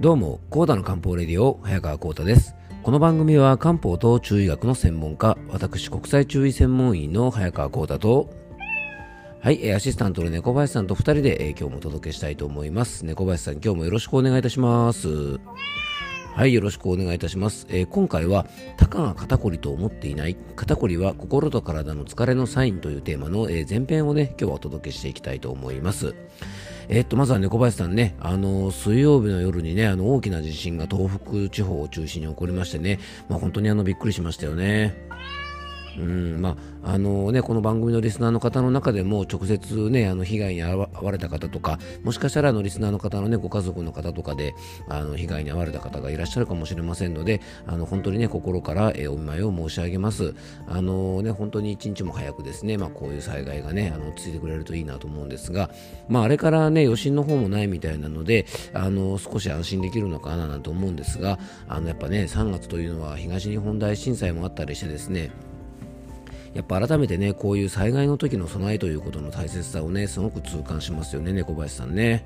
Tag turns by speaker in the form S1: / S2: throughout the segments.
S1: どうも、コーダの漢方レディオ、早川コーです。この番組は漢方と中医学の専門家、私国際中医専門医の早川コーと、はい、アシスタントの猫林さんと2人で今日もお届けしたいと思います。猫林さん、今日もよろしくお願いいたします。はい、よろしくお願いいたします。えー、今回は、たかが肩こりと思っていない、肩こりは心と体の疲れのサインというテーマの、えー、前編をね、今日はお届けしていきたいと思います。えー、っと、まずはね、小林さんね、あの、水曜日の夜にね、あの、大きな地震が東北地方を中心に起こりましてね、まあ、本当にあの、びっくりしましたよね。うんまああのね、この番組のリスナーの方の中でも直接、ね、あの被害に遭われた方とかもしかしたらあのリスナーの方の、ね、ご家族の方とかであの被害に遭われた方がいらっしゃるかもしれませんのであの本当に、ね、心から、え、お見舞いを申し上げます。あの、ね、本当に一日も早くですね、まあ、こういう災害が、ね、あのついてくれるといいなと思うんですが、まあ、あれから、ね、余震の方もないみたいなのであの少し安心できるのかななんて思うんですがあのやっぱね3月というのは東日本大震災もあったりしてですねやっぱ改めてねこういう災害の時の備えということの大切さをねすごく痛感しますよね猫林さんね。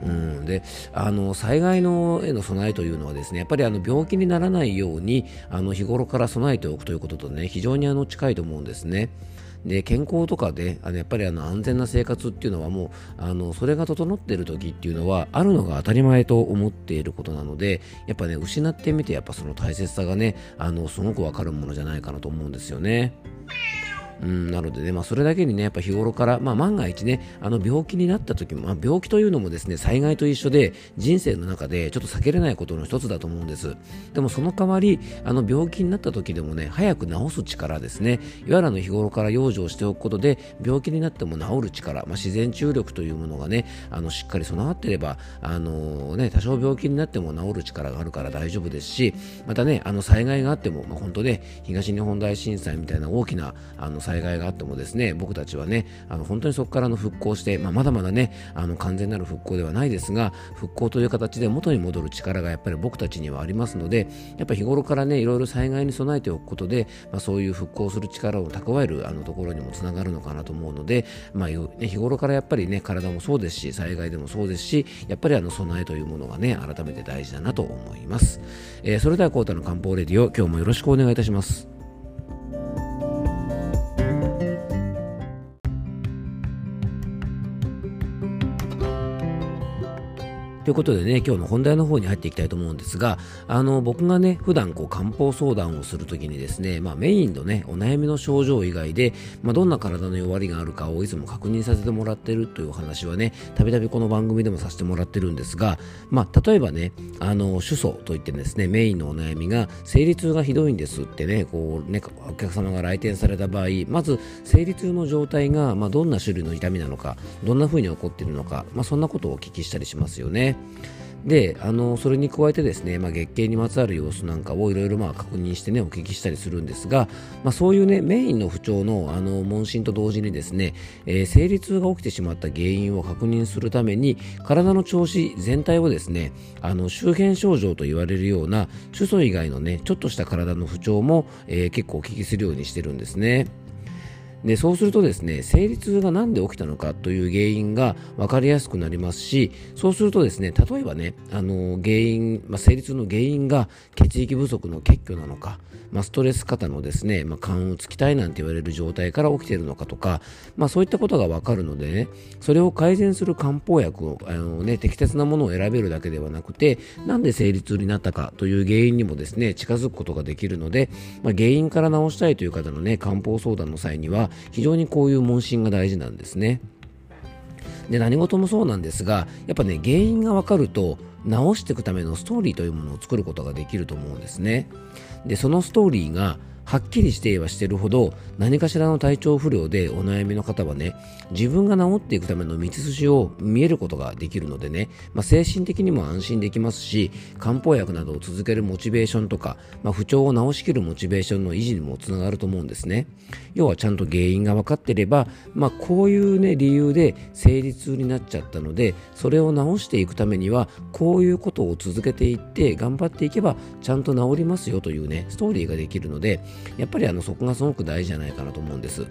S1: うん、であの災害のへの備えというのはですねやっぱりあの病気にならないようにあの日頃から備えておくということとね非常にあの近いと思うんですね。で健康とかであのやっぱりあの安全な生活っていうのはもうあのそれが整っている時っていうのはあるのが当たり前と思っていることなのでやっぱね失ってみてやっぱその大切さがねあのすごくわかるものじゃないかなと思うんですよね。うん、なのでね、まあ、それだけにね、やっぱ日頃から、まあ、万が一ね、あの病気になった時も、まあ、病気というのもですね、災害と一緒で、人生の中でちょっと避けれないことの一つだと思うんです。でもその代わり、あの病気になった時でもね、早く治す力ですね、いわゆるの日頃から養生しておくことで、病気になっても治る力、まあ、自然治癒力というものがね、あのしっかり備わっていれば、あのね、多少病気になっても治る力があるから大丈夫ですし、またね、あの災害があっても、まあ、本当ね、東日本大震災みたいな大きなあの災害があってもですね僕たちはねあの本当にそこからの復興して、まあ、まだまだねあの完全なる復興ではないですが復興という形で元に戻る力がやっぱり僕たちにはありますのでやっぱ日頃からねいろいろ災害に備えておくことで、まあ、そういう復興する力を蓄えるあのところにもつながるのかなと思うので、まあ、日頃からやっぱりね体もそうですし災害でもそうですしやっぱりあの備えというものがね改めて大事だなと思います、えー、それではコータの漢方レディオ今日もよろしくお願いいたします。ということでね、今日の本題の方に入っていきたいと思うんですが、あの、僕がね、普段こう漢方相談をするときにですね、まあメインのね、お悩みの症状以外で、まあどんな体の弱りがあるかをいつも確認させてもらってるというお話はね、たびたびこの番組でもさせてもらってるんですが、まあ例えばね、あの、主訴といってですね、メインのお悩みが、生理痛がひどいんですってね、こうね、お客様が来店された場合、まず生理痛の状態が、まあどんな種類の痛みなのか、どんな風に起こっているのか、まあそんなことをお聞きしたりしますよね。であのそれに加えてですね、まあ、月経にまつわる様子なんかをいろいろ確認してねお聞きしたりするんですが、まあ、そういうねメインの不調のあの問診と同時にですね、えー、生理痛が起きてしまった原因を確認するために体の調子全体をですねあの周辺症状と言われるような主訴以外のねちょっとした体の不調も、えー、結構お聞きするようにしてるんですね。でそうするとですね生理痛が何で起きたのかという原因が分かりやすくなりますしそうするとですね例えばねあの原因、まあ、生理痛の原因が血液不足の欠挙なのか、まあ、ストレス型のですね、まあ、肝うつきたいなんて言われる状態から起きているのかとか、まあ、そういったことが分かるのでねそれを改善する漢方薬をあの、ね、適切なものを選べるだけではなくてなんで生理痛になったかという原因にもですね近づくことができるので、まあ、原因から治したいという方のね漢方相談の際には非常にこういう問診が大事なんですね。で何事もそうなんですがやっぱね原因が分かると直していくためのストーリーというものを作ることができると思うんですね。でそのストーリーがはっきりしてはしてるほど何かしらの体調不良でお悩みの方はね自分が治っていくための道筋を見えることができるのでね、まあ、精神的にも安心できますし漢方薬などを続けるモチベーションとか、まあ、不調を治しきるモチベーションの維持にもつながると思うんですね。要はちゃんと原因が分かっていれば、まあ、こういうね理由で生理痛になっちゃったのでそれを治していくためにはこういうことを続けていって頑張っていけばちゃんと治りますよというねストーリーができるのでやっぱりあのそこがすごく大事じゃないかなと思うんです。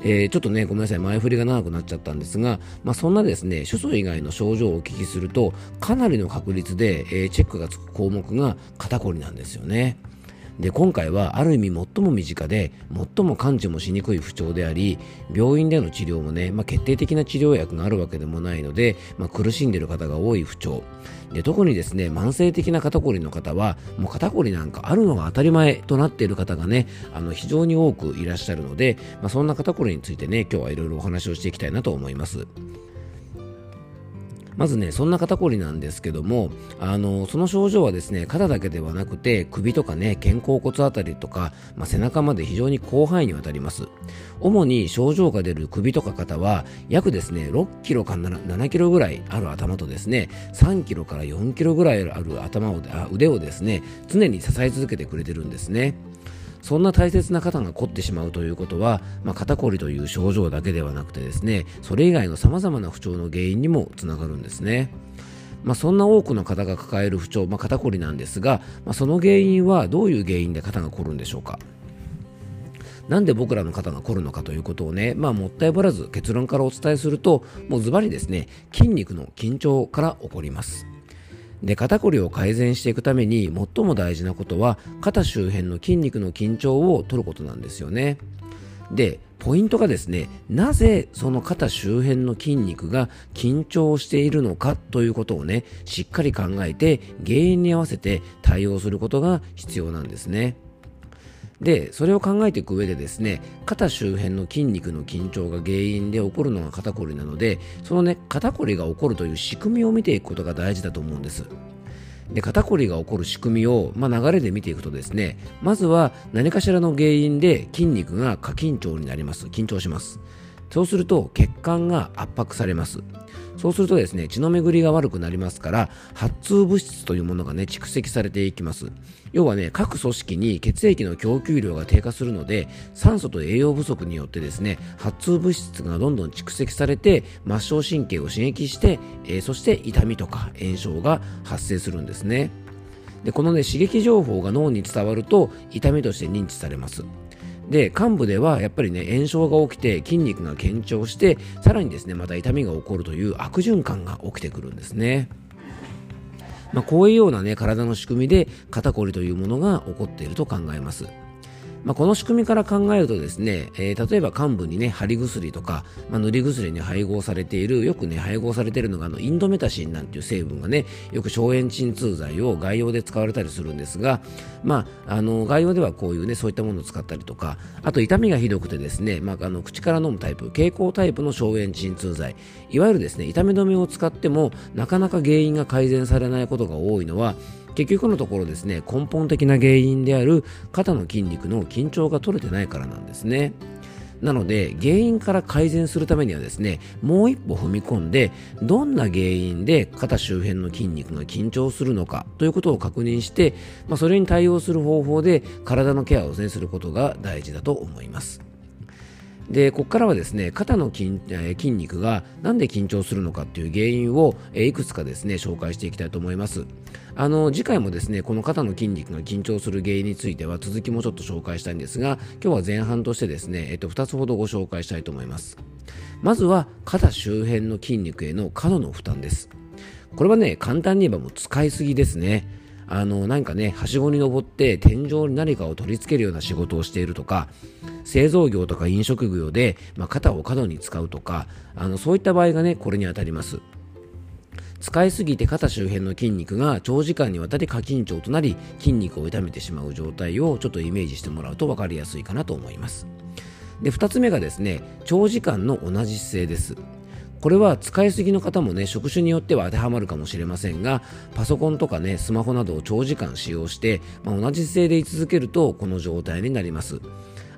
S1: えー、ちょっとね、ごめんなさい、前振りが長くなっちゃったんですが、まあ、そんなですね、主訴以外の症状をお聞きすると、かなりの確率で、えー、チェックがつく項目が肩こりなんですよね。で今回はある意味最も身近で最も感知もしにくい不調であり病院での治療もね、まあ、決定的な治療薬があるわけでもないので、まあ、苦しんでいる方が多い不調で特にですね慢性的な肩こりの方はもう肩こりなんかあるのが当たり前となっている方がねあの非常に多くいらっしゃるので、まあ、そんな肩こりについてね今日はいろいろお話をしていきたいなと思います。まずね、そんな肩こりなんですけども、あの、その症状はですね、肩だけではなくて、首とかね、肩甲骨あたりとか、まあ、背中まで非常に広範囲にわたります。主に症状が出る首とか肩は、約ですね、6キロから7キロぐらいある頭とですね、3キロから4キロぐらいある頭を、あ腕をですね、常に支え続けてくれてるんですね。そんな大切な肩が凝ってしまうということは、まあ、肩こりという症状だけではなくてですねそれ以外のさまざまな不調の原因にもつながるんですね。まあ、そんな多くの方が抱える不調、まあ、肩こりなんですが、まあ、その原因はどういう原因で肩が凝るんでしょうかなんで僕らの肩が凝るのかということをね、まあ、もったいぶらず結論からお伝えするともうズバリですね筋肉の緊張から起こりますで肩こりを改善していくために最も大事なことは肩周辺の筋肉の緊張を取ることなんですよね。でポイントがですねなぜその肩周辺の筋肉が緊張しているのかということをねしっかり考えて原因に合わせて対応することが必要なんですね。でそれを考えていく上でですね肩周辺の筋肉の緊張が原因で起こるのが肩こりなのでそのね肩こりが起こるという仕組みを見ていくことが大事だと思うんです。で肩こりが起こる仕組みを、まあ、流れで見ていくとですねまずは何かしらの原因で筋肉が過緊張になります。緊張します。そうすると血管が圧迫されます。そうするとですね血の巡りが悪くなりますから発痛物質というものがね蓄積されていきます。要はね各組織に血液の供給量が低下するので酸素と栄養不足によってですね発痛物質がどんどん蓄積されて末梢神経を刺激して、えー、そして痛みとか炎症が発生するんですね。でこのね刺激情報が脳に伝わると痛みとして認知されます。で患部ではやっぱりね炎症が起きて筋肉が緊張してさらにですねまた痛みが起こるという悪循環が起きてくるんですね。まあ、こういうようなね体の仕組みで肩こりというものが起こっていると考えます。まあ、この仕組みから考えるとですね、えー、例えば患部にね貼り薬とか、まあ、塗り薬に配合されているよくね配合されているのがあのインドメタシンなんていう成分がねよく消炎鎮痛剤を外用で使われたりするんですが、まあ、あの外用ではこういうねそういったものを使ったりとかあと痛みがひどくてですね、まあ、あの口から飲むタイプ経口タイプの消炎鎮痛剤いわゆるですね痛み止めを使ってもなかなか原因が改善されないことが多いのは結局のところですね根本的な原因である肩の筋肉の緊張が取れてないからなんですね。なので原因から改善するためにはですねもう一歩踏み込んでどんな原因で肩周辺の筋肉が緊張するのかということを確認して、まあ、それに対応する方法で体のケアを、ね、することが大事だと思います。でここからはですね肩の筋筋肉がなんで緊張するのかっていう原因をいくつかですね紹介していきたいと思います。あの次回もですねこの肩の筋肉が緊張する原因については続きもちょっと紹介したいんですが今日は前半としてですね、えっと、2つほどご紹介したいと思います。まずは肩周辺の筋肉への過度の負担です。これはね簡単に言えばもう使いすぎですね。あのなんかねはしごに登って天井に何かを取り付けるような仕事をしているとか製造業とか飲食業で、まあ、肩を過度に使うとかあのそういった場合がねこれに当たります。使いすぎて肩周辺の筋肉が長時間にわたり過緊張となり筋肉を痛めてしまう状態をちょっとイメージしてもらうと分かりやすいかなと思います。で2つ目がですね長時間の同じ姿勢です。これは使いすぎの方もね職種によっては当てはまるかもしれませんがパソコンとかねスマホなどを長時間使用して、まあ、同じ姿勢で居続けるとこの状態になります。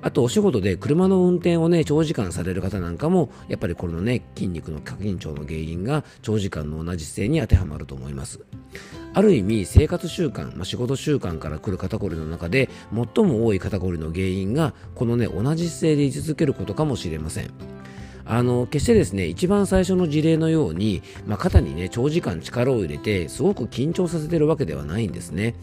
S1: あとお仕事で車の運転をね長時間される方なんかもやっぱりこれのね筋肉の過緊張の原因が長時間の同じ姿勢に当てはまると思います。ある意味生活習慣、まあ、仕事習慣から来る肩こりの中で最も多い肩こりの原因がこのね同じ姿勢で居続けることかもしれませんあの決してですね一番最初の事例のように、まあ、肩にね長時間力を入れてすごく緊張させてるわけではないんですね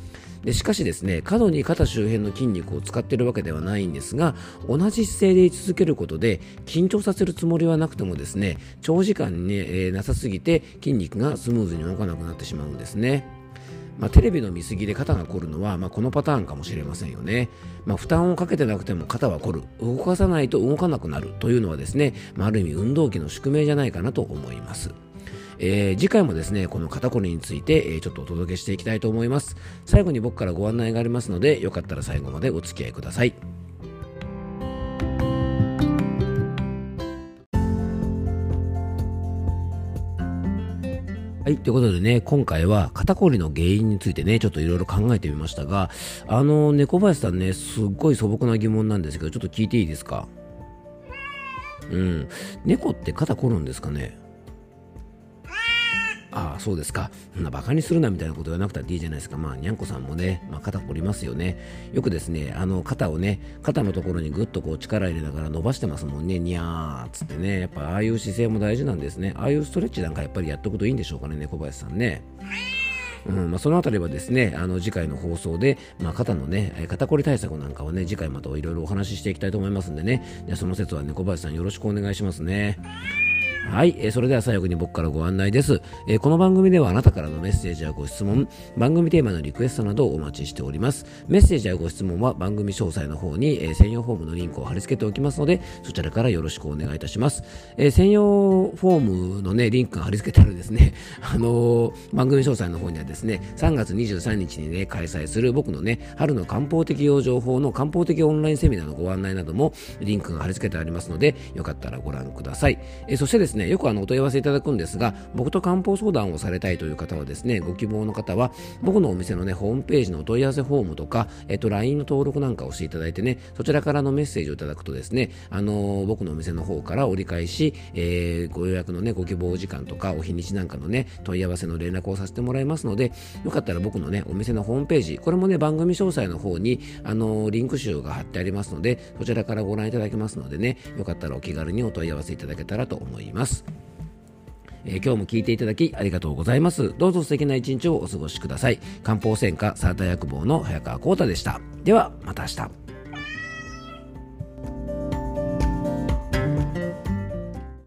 S1: でしかしですね過度に肩周辺の筋肉を使っているわけではないんですが同じ姿勢で居続けることで緊張させるつもりはなくてもですね長時間ね、えー、なさすぎて筋肉がスムーズに動かなくなってしまうんですね。まあ、テレビの見過ぎで肩が凝るのは、まあ、このパターンかもしれませんよね、まあ、負担をかけてなくても肩は凝る動かさないと動かなくなるというのはですね、まあ、ある意味運動器の宿命じゃないかなと思いますえー、次回もですね、この肩こりについて、えー、ちょっとお届けしていきたいと思います。最後に僕からご案内がありますので、よかったら最後までお付き合いください。はい。ということでね、今回は肩こりの原因についてね、ちょっといろいろ考えてみましたが、あの、猫林さんね、すっごい素朴な疑問なんですけど、ちょっと聞いていいですか？うん。猫って肩こるんですかね？ああ、そうですか。そんなバカにするなみたいなこと言わなくたっていいじゃないですか。まあ、にゃんこさんもね、まあ、肩凝りますよね。よくですね、あの、肩をね、肩のところにぐっとこう力入れながら伸ばしてますもんね。にゃーっつってね。やっぱああいう姿勢も大事なんですね。ああいうストレッチなんかやっぱりやっとくといいんでしょうかね、猫林さんね。うんまあ、そのあたりはですね、あの次回の放送で、まあ、肩のね、肩こり対策なんかをね、次回またいろいろお話ししていきたいと思いますんでね、その節は猫林さんよろしくお願いしますね。はい、えー、それでは最後に僕からご案内です、えー、この番組ではあなたからのメッセージやご質問、番組テーマのリクエストなどをお待ちしております。メッセージやご質問は番組詳細の方に、えー、専用フォームのリンクを貼り付けておきますので、そちらからよろしくお願いいたします。え専用フォームのね、リンクが貼り付けてあるですね、あの番組詳細の方にはですね、3月23日にね、開催する僕のね、春の漢方適用情報の漢方的オンラインセミナーのご案内などもリンクが貼り付けてありますので、よかったらご覧ください。えそしてですね、ねよくあのお問い合わせいただくんですが、僕と漢方相談をされたいという方はですね、ご希望の方は、僕のお店のね、ホームページのお問い合わせフォームとか、えっと、LINE の登録なんかをしていただいてね、そちらからのメッセージをいただくとですね、あのー、僕のお店の方から折り返し、えー、ご予約のね、ご希望時間とか、お日にちなんかのね、問い合わせの連絡をさせてもらいますので、よかったら僕のね、お店のホームページ、これもね、番組詳細の方に、あのー、リンク集が貼ってありますので、そちらからご覧いただけますのでね、よかったらお気軽にお問い合わせいただけたらと思います。えー、今日も聞いていただきありがとうございます。どうぞ素敵な一日をお過ごしください。漢方専科サーター薬房の早川浩太でした。では、また明日。